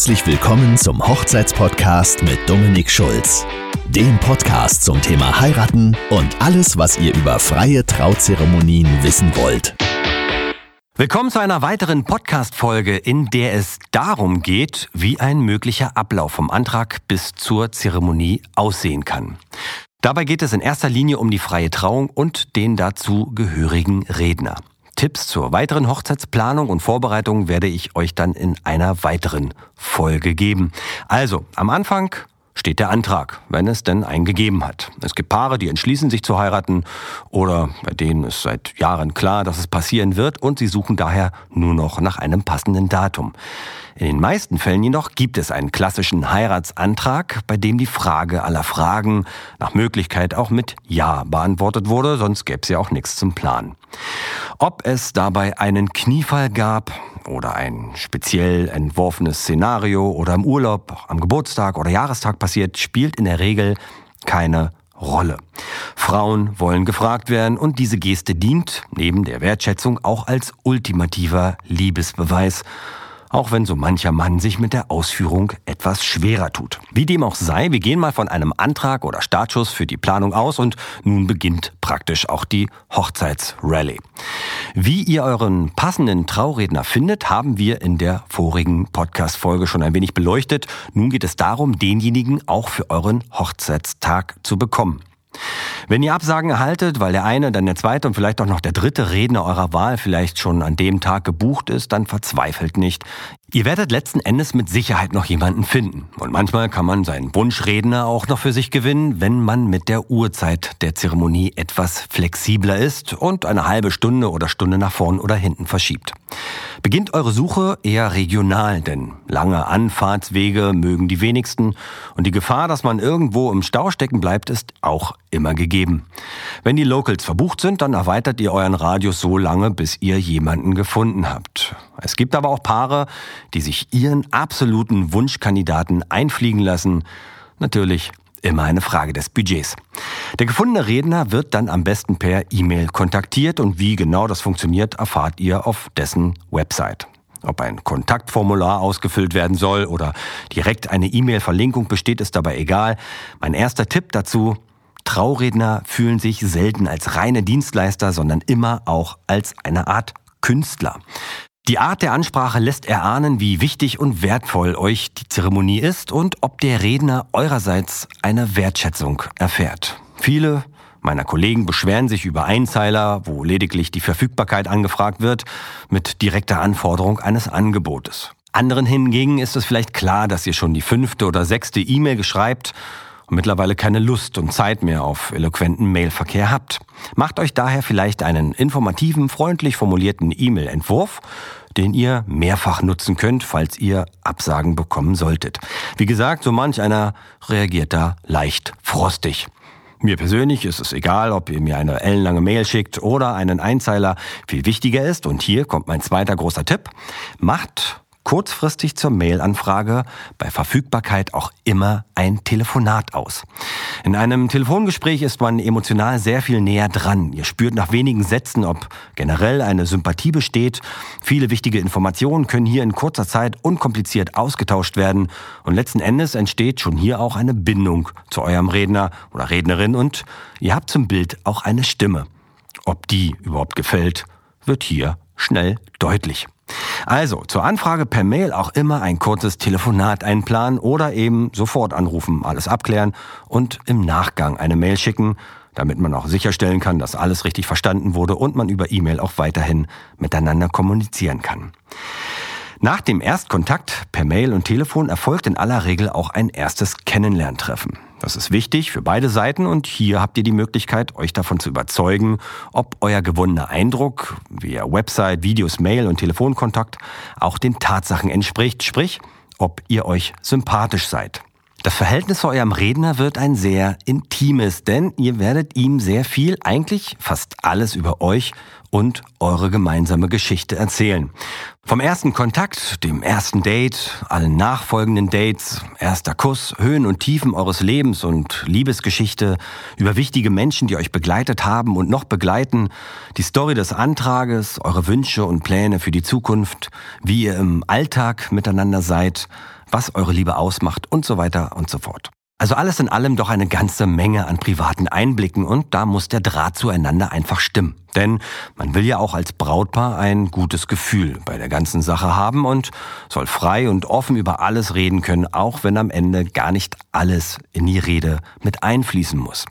Herzlich willkommen zum Hochzeitspodcast mit Dominik Schulz. Dem Podcast zum Thema Heiraten und alles, was ihr über freie Trauzeremonien wissen wollt. Willkommen zu einer weiteren Podcast-Folge, in der es darum geht, wie ein möglicher Ablauf vom Antrag bis zur Zeremonie aussehen kann. Dabei geht es in erster Linie um die freie Trauung und den dazu gehörigen Redner. Tipps zur weiteren Hochzeitsplanung und Vorbereitung werde ich euch dann in einer weiteren Folge geben. Also, am Anfang steht der Antrag, wenn es denn einen gegeben hat. Es gibt Paare, die entschließen sich zu heiraten oder bei denen ist seit Jahren klar, dass es passieren wird und sie suchen daher nur noch nach einem passenden Datum. In den meisten Fällen jedoch gibt es einen klassischen Heiratsantrag, bei dem die Frage aller Fragen nach Möglichkeit auch mit Ja beantwortet wurde, sonst gäbe es ja auch nichts zum Plan. Ob es dabei einen Kniefall gab oder ein speziell entworfenes Szenario oder im Urlaub, am Geburtstag oder Jahrestag passiert, spielt in der Regel keine Rolle. Frauen wollen gefragt werden und diese Geste dient, neben der Wertschätzung, auch als ultimativer Liebesbeweis auch wenn so mancher Mann sich mit der Ausführung etwas schwerer tut. Wie dem auch sei, wir gehen mal von einem Antrag oder Startschuss für die Planung aus und nun beginnt praktisch auch die Hochzeitsrallye. Wie ihr euren passenden Trauredner findet, haben wir in der vorigen Podcast-Folge schon ein wenig beleuchtet. Nun geht es darum, denjenigen auch für euren Hochzeitstag zu bekommen. Wenn ihr Absagen erhaltet, weil der eine, dann der zweite und vielleicht auch noch der dritte Redner eurer Wahl vielleicht schon an dem Tag gebucht ist, dann verzweifelt nicht. Ihr werdet letzten Endes mit Sicherheit noch jemanden finden. Und manchmal kann man seinen Wunschredner auch noch für sich gewinnen, wenn man mit der Uhrzeit der Zeremonie etwas flexibler ist und eine halbe Stunde oder Stunde nach vorn oder hinten verschiebt. Beginnt eure Suche eher regional, denn lange Anfahrtswege mögen die wenigsten und die Gefahr, dass man irgendwo im Stau stecken bleibt, ist auch immer gegeben. Wenn die Locals verbucht sind, dann erweitert ihr euren Radius so lange, bis ihr jemanden gefunden habt. Es gibt aber auch Paare, die sich ihren absoluten Wunschkandidaten einfliegen lassen. Natürlich immer eine Frage des Budgets. Der gefundene Redner wird dann am besten per E-Mail kontaktiert und wie genau das funktioniert, erfahrt ihr auf dessen Website. Ob ein Kontaktformular ausgefüllt werden soll oder direkt eine E-Mail-Verlinkung besteht, ist dabei egal. Mein erster Tipp dazu, Trauredner fühlen sich selten als reine Dienstleister, sondern immer auch als eine Art Künstler. Die Art der Ansprache lässt erahnen, wie wichtig und wertvoll euch die Zeremonie ist und ob der Redner eurerseits eine Wertschätzung erfährt. Viele meiner Kollegen beschweren sich über Einzeiler, wo lediglich die Verfügbarkeit angefragt wird, mit direkter Anforderung eines Angebotes. Anderen hingegen ist es vielleicht klar, dass ihr schon die fünfte oder sechste E-Mail geschreibt und mittlerweile keine Lust und Zeit mehr auf eloquenten Mailverkehr habt. Macht euch daher vielleicht einen informativen, freundlich formulierten E-Mail-Entwurf den ihr mehrfach nutzen könnt, falls ihr Absagen bekommen solltet. Wie gesagt, so manch einer reagiert da leicht frostig. Mir persönlich ist es egal, ob ihr mir eine ellenlange Mail schickt oder einen Einzeiler. Viel wichtiger ist, und hier kommt mein zweiter großer Tipp, macht kurzfristig zur Mailanfrage bei Verfügbarkeit auch immer ein Telefonat aus. In einem Telefongespräch ist man emotional sehr viel näher dran. Ihr spürt nach wenigen Sätzen, ob generell eine Sympathie besteht. Viele wichtige Informationen können hier in kurzer Zeit unkompliziert ausgetauscht werden und letzten Endes entsteht schon hier auch eine Bindung zu eurem Redner oder Rednerin und ihr habt zum Bild auch eine Stimme. Ob die überhaupt gefällt, wird hier schnell deutlich. Also zur Anfrage per Mail auch immer ein kurzes Telefonat einplanen oder eben sofort anrufen, alles abklären und im Nachgang eine Mail schicken, damit man auch sicherstellen kann, dass alles richtig verstanden wurde und man über E-Mail auch weiterhin miteinander kommunizieren kann. Nach dem Erstkontakt per Mail und Telefon erfolgt in aller Regel auch ein erstes Kennenlerntreffen. Das ist wichtig für beide Seiten und hier habt ihr die Möglichkeit, euch davon zu überzeugen, ob euer gewonnener Eindruck via Website, Videos, Mail und Telefonkontakt auch den Tatsachen entspricht, sprich, ob ihr euch sympathisch seid. Das Verhältnis zu eurem Redner wird ein sehr intimes, denn ihr werdet ihm sehr viel, eigentlich fast alles über euch und eure gemeinsame Geschichte erzählen. Vom ersten Kontakt, dem ersten Date, allen nachfolgenden Dates, erster Kuss, Höhen und Tiefen eures Lebens und Liebesgeschichte, über wichtige Menschen, die euch begleitet haben und noch begleiten, die Story des Antrages, eure Wünsche und Pläne für die Zukunft, wie ihr im Alltag miteinander seid, was eure Liebe ausmacht und so weiter und so fort. Also alles in allem doch eine ganze Menge an privaten Einblicken und da muss der Draht zueinander einfach stimmen. Denn man will ja auch als Brautpaar ein gutes Gefühl bei der ganzen Sache haben und soll frei und offen über alles reden können, auch wenn am Ende gar nicht alles in die Rede mit einfließen muss.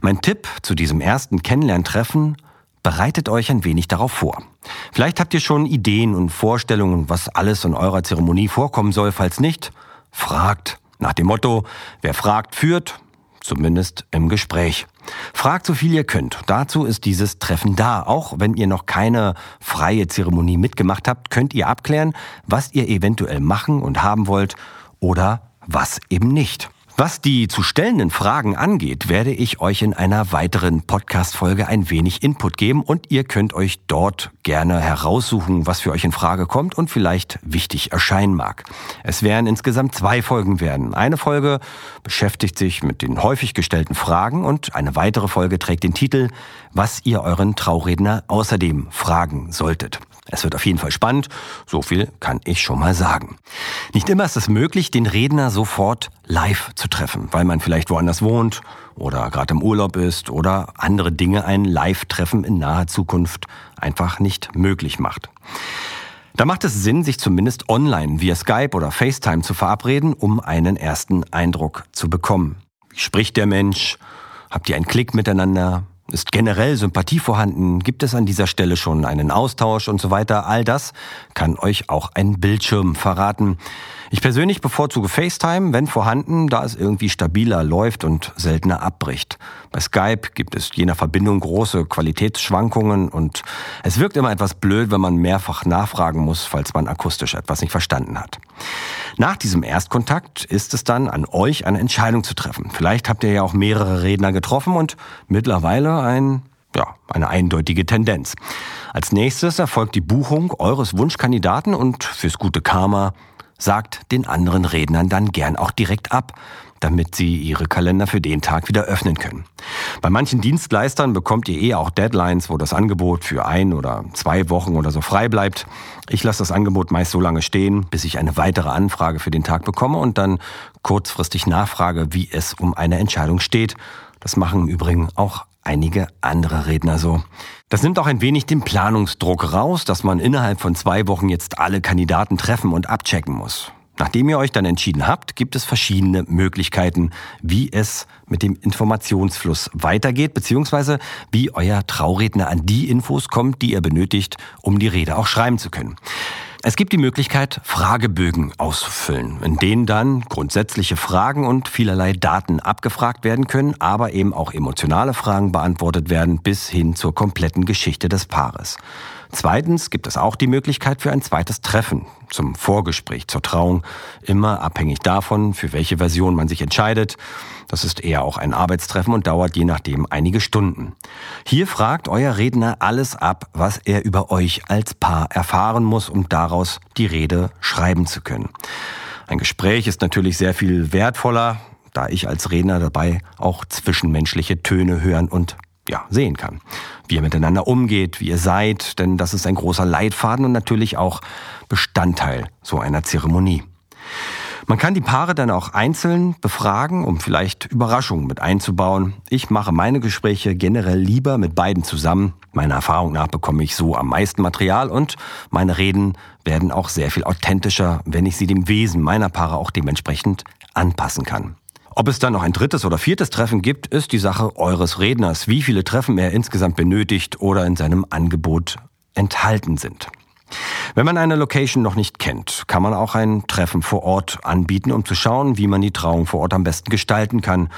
Mein Tipp zu diesem ersten Kennenlerntreffen Bereitet euch ein wenig darauf vor. Vielleicht habt ihr schon Ideen und Vorstellungen, was alles in eurer Zeremonie vorkommen soll. Falls nicht, fragt. Nach dem Motto, wer fragt, führt, zumindest im Gespräch. Fragt so viel ihr könnt. Dazu ist dieses Treffen da. Auch wenn ihr noch keine freie Zeremonie mitgemacht habt, könnt ihr abklären, was ihr eventuell machen und haben wollt oder was eben nicht. Was die zu stellenden Fragen angeht, werde ich euch in einer weiteren Podcast-Folge ein wenig Input geben und ihr könnt euch dort gerne heraussuchen, was für euch in Frage kommt und vielleicht wichtig erscheinen mag. Es werden insgesamt zwei Folgen werden. Eine Folge beschäftigt sich mit den häufig gestellten Fragen und eine weitere Folge trägt den Titel, was ihr euren Trauredner außerdem fragen solltet. Es wird auf jeden Fall spannend, so viel kann ich schon mal sagen. Nicht immer ist es möglich, den Redner sofort live zu treffen, weil man vielleicht woanders wohnt oder gerade im Urlaub ist oder andere Dinge ein Live-Treffen in naher Zukunft einfach nicht möglich macht. Da macht es Sinn, sich zumindest online via Skype oder FaceTime zu verabreden, um einen ersten Eindruck zu bekommen. Wie spricht der Mensch? Habt ihr einen Klick miteinander? Ist generell Sympathie vorhanden? Gibt es an dieser Stelle schon einen Austausch und so weiter? All das kann euch auch ein Bildschirm verraten. Ich persönlich bevorzuge FaceTime, wenn vorhanden, da es irgendwie stabiler läuft und seltener abbricht. Bei Skype gibt es je nach Verbindung große Qualitätsschwankungen und es wirkt immer etwas blöd, wenn man mehrfach nachfragen muss, falls man akustisch etwas nicht verstanden hat. Nach diesem Erstkontakt ist es dann an euch, eine Entscheidung zu treffen. Vielleicht habt ihr ja auch mehrere Redner getroffen und mittlerweile ein ja, eine eindeutige Tendenz. Als nächstes erfolgt die Buchung eures Wunschkandidaten und fürs gute Karma sagt den anderen Rednern dann gern auch direkt ab, damit sie ihre Kalender für den Tag wieder öffnen können. Bei manchen Dienstleistern bekommt ihr eh auch Deadlines, wo das Angebot für ein oder zwei Wochen oder so frei bleibt. Ich lasse das Angebot meist so lange stehen, bis ich eine weitere Anfrage für den Tag bekomme und dann kurzfristig nachfrage, wie es um eine Entscheidung steht. Das machen im Übrigen auch einige andere Redner so. Das nimmt auch ein wenig den Planungsdruck raus, dass man innerhalb von zwei Wochen jetzt alle Kandidaten treffen und abchecken muss. Nachdem ihr euch dann entschieden habt, gibt es verschiedene Möglichkeiten, wie es mit dem Informationsfluss weitergeht, beziehungsweise wie euer Trauredner an die Infos kommt, die ihr benötigt, um die Rede auch schreiben zu können. Es gibt die Möglichkeit, Fragebögen auszufüllen, in denen dann grundsätzliche Fragen und vielerlei Daten abgefragt werden können, aber eben auch emotionale Fragen beantwortet werden bis hin zur kompletten Geschichte des Paares. Zweitens gibt es auch die Möglichkeit für ein zweites Treffen zum Vorgespräch zur Trauung, immer abhängig davon, für welche Version man sich entscheidet. Das ist eher auch ein Arbeitstreffen und dauert je nachdem einige Stunden. Hier fragt euer Redner alles ab, was er über euch als Paar erfahren muss, um daraus die Rede schreiben zu können. Ein Gespräch ist natürlich sehr viel wertvoller, da ich als Redner dabei auch zwischenmenschliche Töne hören und ja, sehen kann. Wie ihr miteinander umgeht, wie ihr seid, denn das ist ein großer Leitfaden und natürlich auch Bestandteil so einer Zeremonie. Man kann die Paare dann auch einzeln befragen, um vielleicht Überraschungen mit einzubauen. Ich mache meine Gespräche generell lieber mit beiden zusammen. Meiner Erfahrung nach bekomme ich so am meisten Material und meine Reden werden auch sehr viel authentischer, wenn ich sie dem Wesen meiner Paare auch dementsprechend anpassen kann. Ob es dann noch ein drittes oder viertes Treffen gibt, ist die Sache eures Redners, wie viele Treffen er insgesamt benötigt oder in seinem Angebot enthalten sind. Wenn man eine Location noch nicht kennt, kann man auch ein Treffen vor Ort anbieten, um zu schauen, wie man die Trauung vor Ort am besten gestalten kann.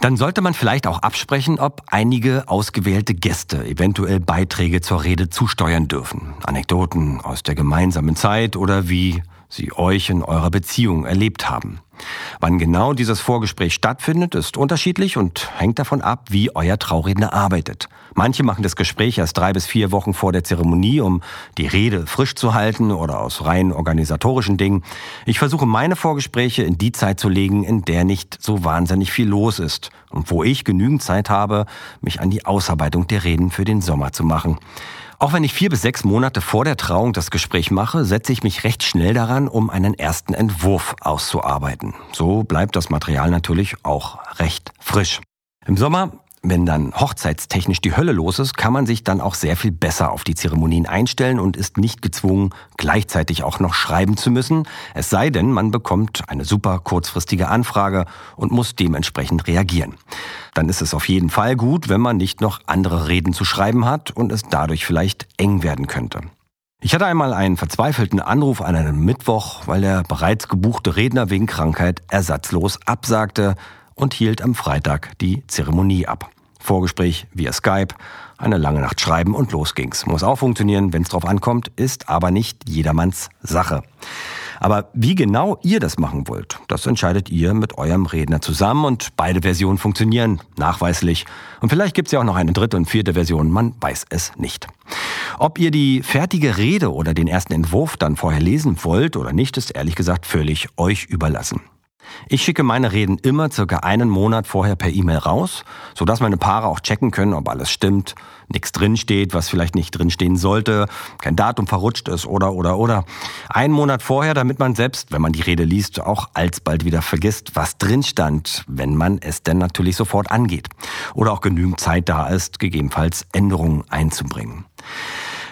Dann sollte man vielleicht auch absprechen, ob einige ausgewählte Gäste eventuell Beiträge zur Rede zusteuern dürfen. Anekdoten aus der gemeinsamen Zeit oder wie sie euch in eurer Beziehung erlebt haben. Wann genau dieses Vorgespräch stattfindet, ist unterschiedlich und hängt davon ab, wie euer Trauredner arbeitet. Manche machen das Gespräch erst drei bis vier Wochen vor der Zeremonie, um die Rede frisch zu halten oder aus rein organisatorischen Dingen. Ich versuche meine Vorgespräche in die Zeit zu legen, in der nicht so wahnsinnig viel los ist und wo ich genügend Zeit habe, mich an die Ausarbeitung der Reden für den Sommer zu machen. Auch wenn ich vier bis sechs Monate vor der Trauung das Gespräch mache, setze ich mich recht schnell daran, um einen ersten Entwurf auszuarbeiten. So bleibt das Material natürlich auch recht frisch. Im Sommer wenn dann hochzeitstechnisch die Hölle los ist, kann man sich dann auch sehr viel besser auf die Zeremonien einstellen und ist nicht gezwungen, gleichzeitig auch noch schreiben zu müssen. Es sei denn, man bekommt eine super kurzfristige Anfrage und muss dementsprechend reagieren. Dann ist es auf jeden Fall gut, wenn man nicht noch andere Reden zu schreiben hat und es dadurch vielleicht eng werden könnte. Ich hatte einmal einen verzweifelten Anruf an einem Mittwoch, weil der bereits gebuchte Redner wegen Krankheit ersatzlos absagte und hielt am Freitag die Zeremonie ab. Vorgespräch via Skype, eine lange Nacht schreiben und los ging's. Muss auch funktionieren, wenn es drauf ankommt, ist aber nicht jedermanns Sache. Aber wie genau ihr das machen wollt, das entscheidet ihr mit eurem Redner zusammen und beide Versionen funktionieren nachweislich. Und vielleicht gibt's ja auch noch eine dritte und vierte Version, man weiß es nicht. Ob ihr die fertige Rede oder den ersten Entwurf dann vorher lesen wollt oder nicht, ist ehrlich gesagt völlig euch überlassen. Ich schicke meine Reden immer circa einen Monat vorher per E-Mail raus, sodass meine Paare auch checken können, ob alles stimmt, nichts drinsteht, was vielleicht nicht drinstehen sollte, kein Datum verrutscht ist oder oder oder. Einen Monat vorher, damit man selbst, wenn man die Rede liest, auch alsbald wieder vergisst, was drin stand, wenn man es denn natürlich sofort angeht. Oder auch genügend Zeit da ist, gegebenenfalls Änderungen einzubringen.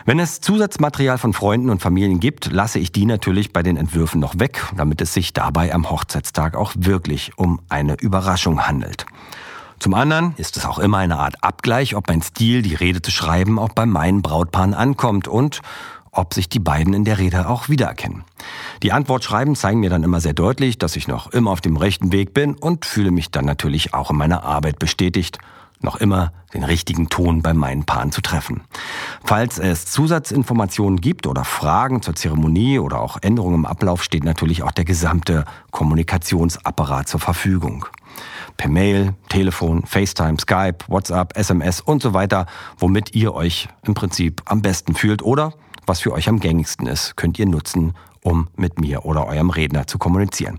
Wenn es Zusatzmaterial von Freunden und Familien gibt, lasse ich die natürlich bei den Entwürfen noch weg, damit es sich dabei am Hochzeitstag auch wirklich um eine Überraschung handelt. Zum anderen ist es auch immer eine Art Abgleich, ob mein Stil, die Rede zu schreiben, auch bei meinen Brautpaaren ankommt und ob sich die beiden in der Rede auch wiedererkennen. Die Antwortschreiben zeigen mir dann immer sehr deutlich, dass ich noch immer auf dem rechten Weg bin und fühle mich dann natürlich auch in meiner Arbeit bestätigt noch immer den richtigen Ton bei meinen Paaren zu treffen. Falls es Zusatzinformationen gibt oder Fragen zur Zeremonie oder auch Änderungen im Ablauf, steht natürlich auch der gesamte Kommunikationsapparat zur Verfügung. Per Mail, Telefon, FaceTime, Skype, WhatsApp, SMS und so weiter, womit ihr euch im Prinzip am besten fühlt oder was für euch am gängigsten ist, könnt ihr nutzen, um mit mir oder eurem Redner zu kommunizieren.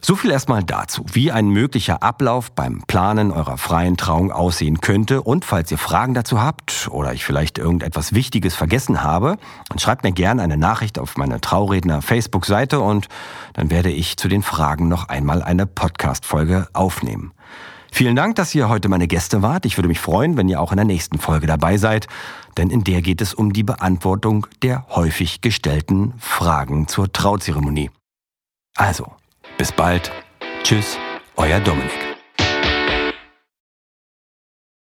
So viel erstmal dazu, wie ein möglicher Ablauf beim Planen eurer freien Trauung aussehen könnte. Und falls ihr Fragen dazu habt oder ich vielleicht irgendetwas Wichtiges vergessen habe, dann schreibt mir gerne eine Nachricht auf meine Trauredner Facebook-Seite und dann werde ich zu den Fragen noch einmal eine Podcast-Folge aufnehmen. Vielen Dank, dass ihr heute meine Gäste wart. Ich würde mich freuen, wenn ihr auch in der nächsten Folge dabei seid, denn in der geht es um die Beantwortung der häufig gestellten Fragen zur Trauzeremonie. Also, bis bald. Tschüss, euer Dominik.